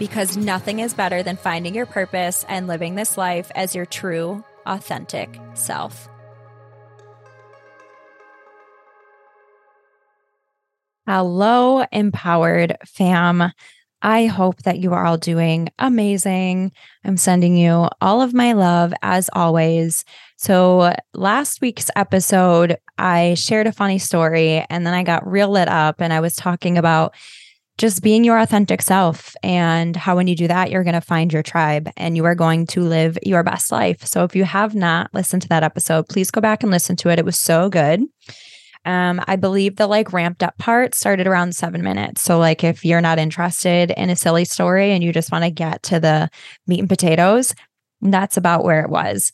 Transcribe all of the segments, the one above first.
because nothing is better than finding your purpose and living this life as your true, authentic self. Hello, empowered fam. I hope that you are all doing amazing. I'm sending you all of my love as always. So, last week's episode, I shared a funny story and then I got real lit up and I was talking about just being your authentic self. And how when you do that you're going to find your tribe and you are going to live your best life. So if you have not listened to that episode please go back and listen to it. It was so good. Um i believe the like ramped up part started around seven minutes. So like if you're not interested in a silly story and you just want to get to the meat and potatoes that's about where it was.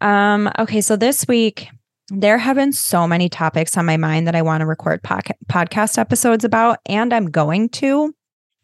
Um okay so this week there have been so many topics on my mind that I want to record podcast episodes about, and I'm going to.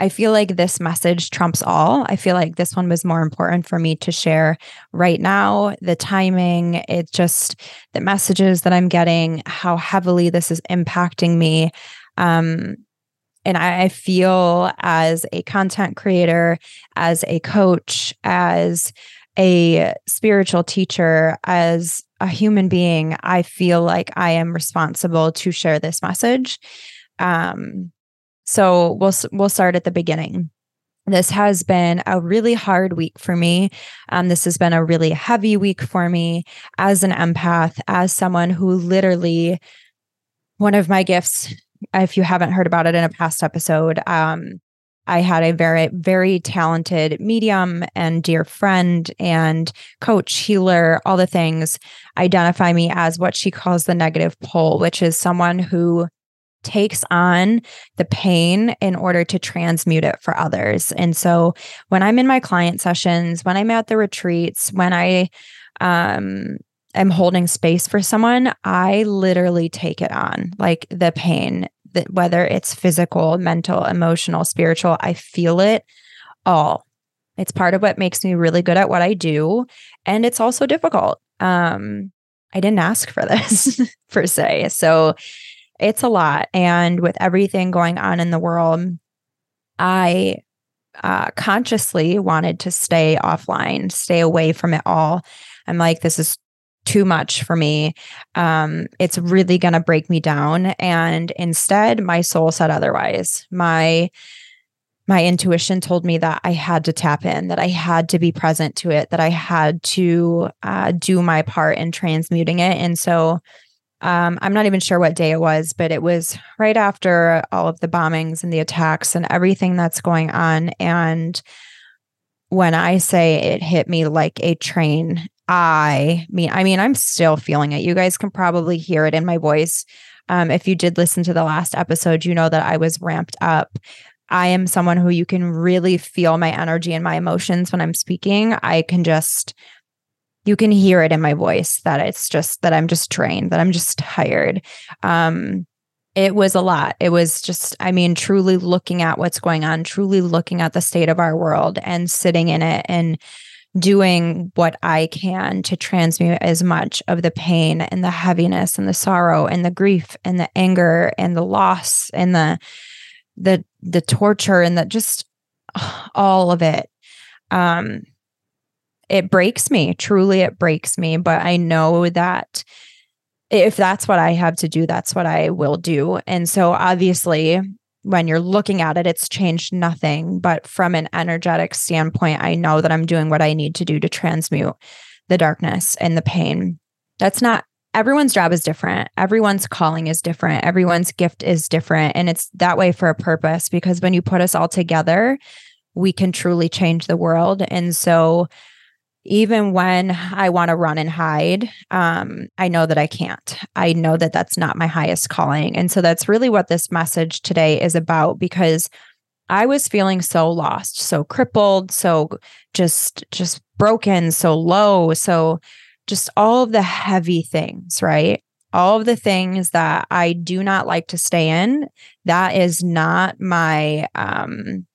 I feel like this message trumps all. I feel like this one was more important for me to share right now. The timing, it just the messages that I'm getting, how heavily this is impacting me. Um, and I, I feel as a content creator, as a coach, as a spiritual teacher, as a human being, I feel like I am responsible to share this message. Um, so we'll we'll start at the beginning. This has been a really hard week for me. Um, this has been a really heavy week for me as an empath, as someone who literally, one of my gifts, if you haven't heard about it in a past episode, um, I had a very, very talented medium and dear friend and coach, healer, all the things identify me as what she calls the negative pole, which is someone who takes on the pain in order to transmute it for others. And so when I'm in my client sessions, when I'm at the retreats, when I um am holding space for someone, I literally take it on, like the pain that whether it's physical, mental, emotional, spiritual, I feel it all. It's part of what makes me really good at what I do. And it's also difficult. Um, I didn't ask for this per se. So it's a lot. And with everything going on in the world, I uh, consciously wanted to stay offline, stay away from it all. I'm like, this is too much for me. Um, it's really going to break me down. And instead, my soul said otherwise. My my intuition told me that I had to tap in, that I had to be present to it, that I had to uh, do my part in transmuting it. And so um, I'm not even sure what day it was, but it was right after all of the bombings and the attacks and everything that's going on. And when I say it hit me like a train, I mean, I mean, I'm still feeling it. You guys can probably hear it in my voice. Um, if you did listen to the last episode, you know that I was ramped up. I am someone who you can really feel my energy and my emotions when I'm speaking. I can just, you can hear it in my voice that it's just that I'm just drained, that I'm just tired. Um, it was a lot. It was just, I mean, truly looking at what's going on, truly looking at the state of our world and sitting in it and doing what I can to transmute as much of the pain and the heaviness and the sorrow and the grief and the anger and the loss and the the the torture and that just all of it. Um it breaks me. Truly it breaks me. But i know that if that's what i have to do that's what i will do. And so obviously when you're looking at it, it's changed nothing. But from an energetic standpoint, I know that I'm doing what I need to do to transmute the darkness and the pain. That's not everyone's job is different. Everyone's calling is different. Everyone's gift is different. And it's that way for a purpose because when you put us all together, we can truly change the world. And so even when I want to run and hide, um, I know that I can't. I know that that's not my highest calling. And so that's really what this message today is about because I was feeling so lost, so crippled, so just just broken, so low, so just all of the heavy things, right? All of the things that I do not like to stay in. That is not my um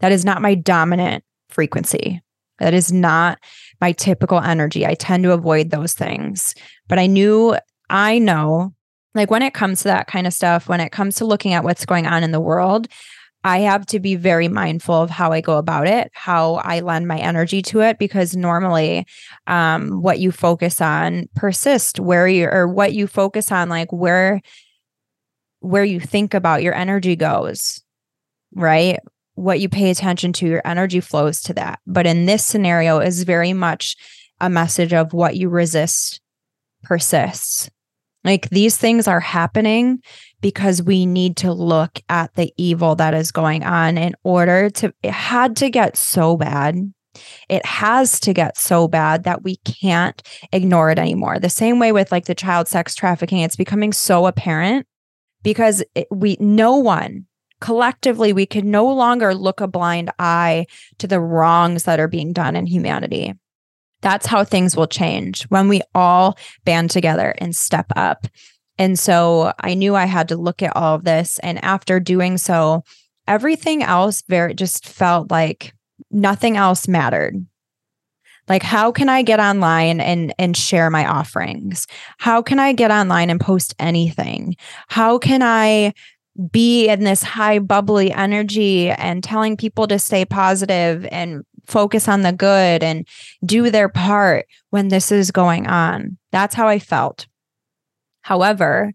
that is not my dominant frequency. That is not my typical energy. I tend to avoid those things. But I knew I know like when it comes to that kind of stuff, when it comes to looking at what's going on in the world, I have to be very mindful of how I go about it, how I lend my energy to it, because normally um, what you focus on persists where you or what you focus on, like where where you think about your energy goes, right? What you pay attention to, your energy flows to that. But in this scenario is very much a message of what you resist persists. Like these things are happening because we need to look at the evil that is going on in order to, it had to get so bad. It has to get so bad that we can't ignore it anymore. The same way with like the child sex trafficking, it's becoming so apparent because it, we, no one collectively, we can no longer look a blind eye to the wrongs that are being done in humanity. That's how things will change when we all band together and step up. And so I knew I had to look at all of this. And after doing so, everything else very just felt like nothing else mattered like how can i get online and and share my offerings how can i get online and post anything how can i be in this high bubbly energy and telling people to stay positive and focus on the good and do their part when this is going on. That's how I felt. However,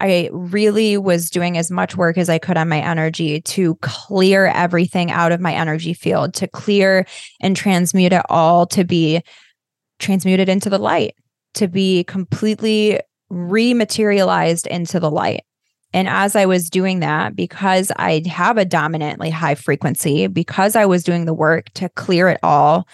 I really was doing as much work as I could on my energy to clear everything out of my energy field, to clear and transmute it all to be transmuted into the light, to be completely rematerialized into the light. And as I was doing that, because I have a dominantly high frequency, because I was doing the work to clear it all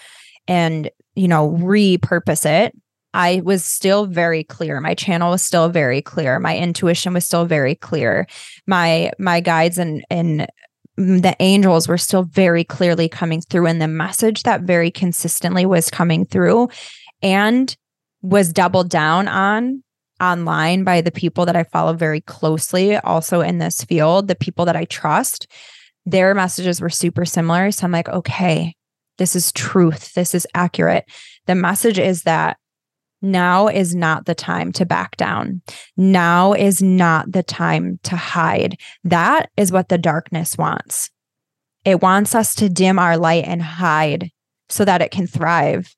and, you know, repurpose it, I was still very clear. My channel was still very clear. My intuition was still very clear. My my guides and and mm, the angels were still very clearly coming through and the message that very consistently was coming through and was doubled down on online by the people that I follow very closely, also in this field, the people that I trust, their messages were super similar. So I'm like, okay, this is truth. This is accurate. The message is that now is not the time to back down. Now is not the time to hide. That is what the darkness wants. It wants us to dim our light and hide so that it can thrive.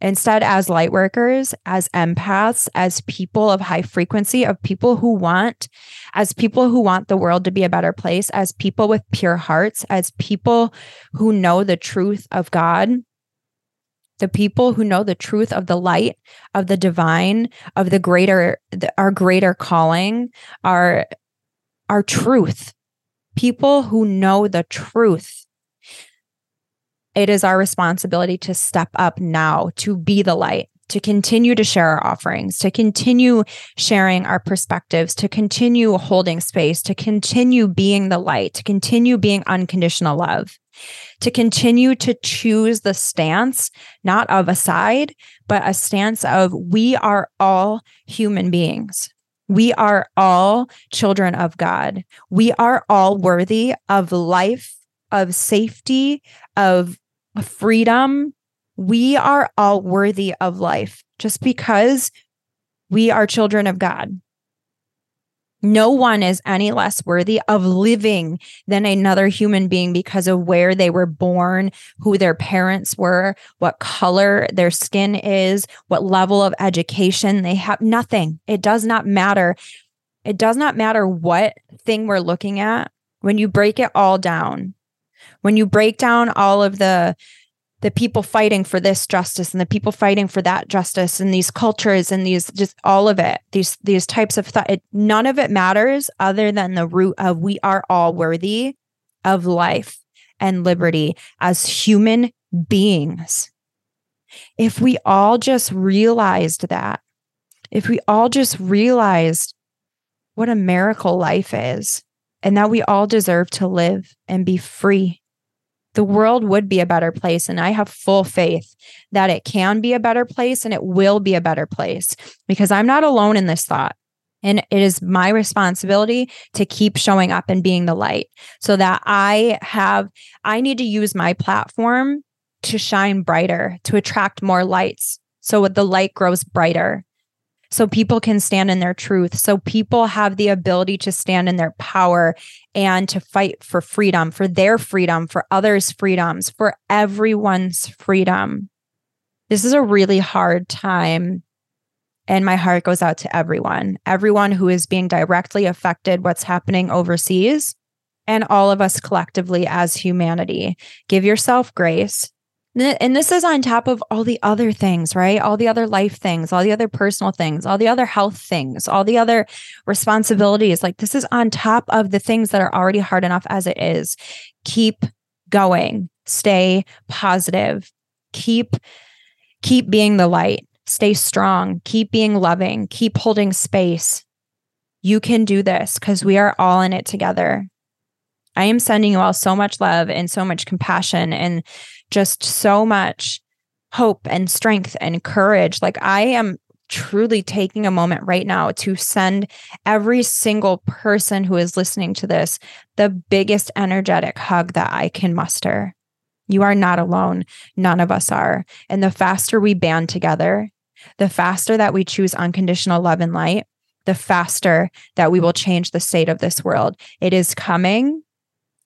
Instead, as light workers, as empaths, as people of high frequency, of people who want, as people who want the world to be a better place, as people with pure hearts, as people who know the truth of God, the people who know the truth of the light, of the divine, of the greater, the, our greater calling, our, our truth, people who know the truth it is our responsibility to step up now to be the light to continue to share our offerings, to continue sharing our perspectives, to continue holding space, to continue being the light, to continue being unconditional love, to continue to choose the stance, not of a side, but a stance of we are all human beings. We are all children of God. We are all worthy of life, of safety, of freedom. We are all worthy of life just because we are children of God. No one is any less worthy of living than another human being because of where they were born, who their parents were, what color their skin is, what level of education they have. Nothing. It does not matter. It does not matter what thing we're looking at. When you break it all down, when you break down all of the the people fighting for this justice and the people fighting for that justice and these cultures and these just all of it these these types of thought none of it matters other than the root of we are all worthy of life and liberty as human beings if we all just realized that if we all just realized what a miracle life is and that we all deserve to live and be free. The world would be a better place. And I have full faith that it can be a better place and it will be a better place because I'm not alone in this thought. And it is my responsibility to keep showing up and being the light so that I have, I need to use my platform to shine brighter, to attract more lights. So the light grows brighter so people can stand in their truth. So people have the ability to stand in their power and to fight for freedom, for their freedom, for others' freedoms, for everyone's freedom. This is a really hard time. And my heart goes out to everyone, everyone who is being directly affected, what's happening overseas, and all of us collectively as humanity. Give yourself grace and this is on top of all the other things, right? All the other life things, all the other personal things, all the other health things, all the other responsibilities. Like this is on top of the things that are already hard enough as it is. Keep going. Stay positive. Keep keep being the light. Stay strong. Keep being loving. Keep holding space. You can do this cuz we are all in it together. I am sending you all so much love and so much compassion and just so much hope and strength and courage. Like I am truly taking a moment right now to send every single person who is listening to this the biggest energetic hug that I can muster. You are not alone. None of us are. And the faster we band together, the faster that we choose unconditional love and light, the faster that we will change the state of this world. It is coming.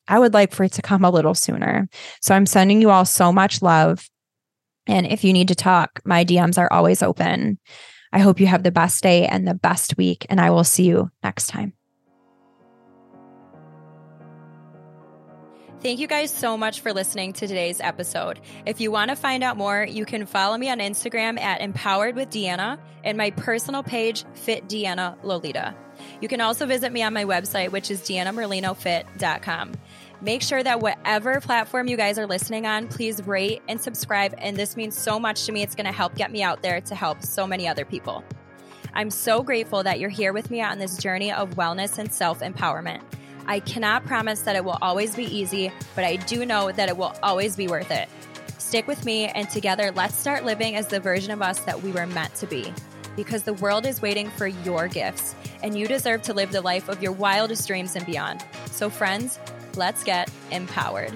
I would like for it to come a little sooner. So I'm sending you all so much love. And if you need to talk, my DMs are always open. I hope you have the best day and the best week, and I will see you next time. Thank you guys so much for listening to today's episode. If you want to find out more, you can follow me on Instagram at Empowered with Deanna and my personal page, Fit Deanna Lolita. You can also visit me on my website, which is deannamerlinofit.com. Make sure that whatever platform you guys are listening on, please rate and subscribe. And this means so much to me. It's going to help get me out there to help so many other people. I'm so grateful that you're here with me on this journey of wellness and self empowerment. I cannot promise that it will always be easy, but I do know that it will always be worth it. Stick with me, and together, let's start living as the version of us that we were meant to be. Because the world is waiting for your gifts, and you deserve to live the life of your wildest dreams and beyond. So, friends, let's get empowered.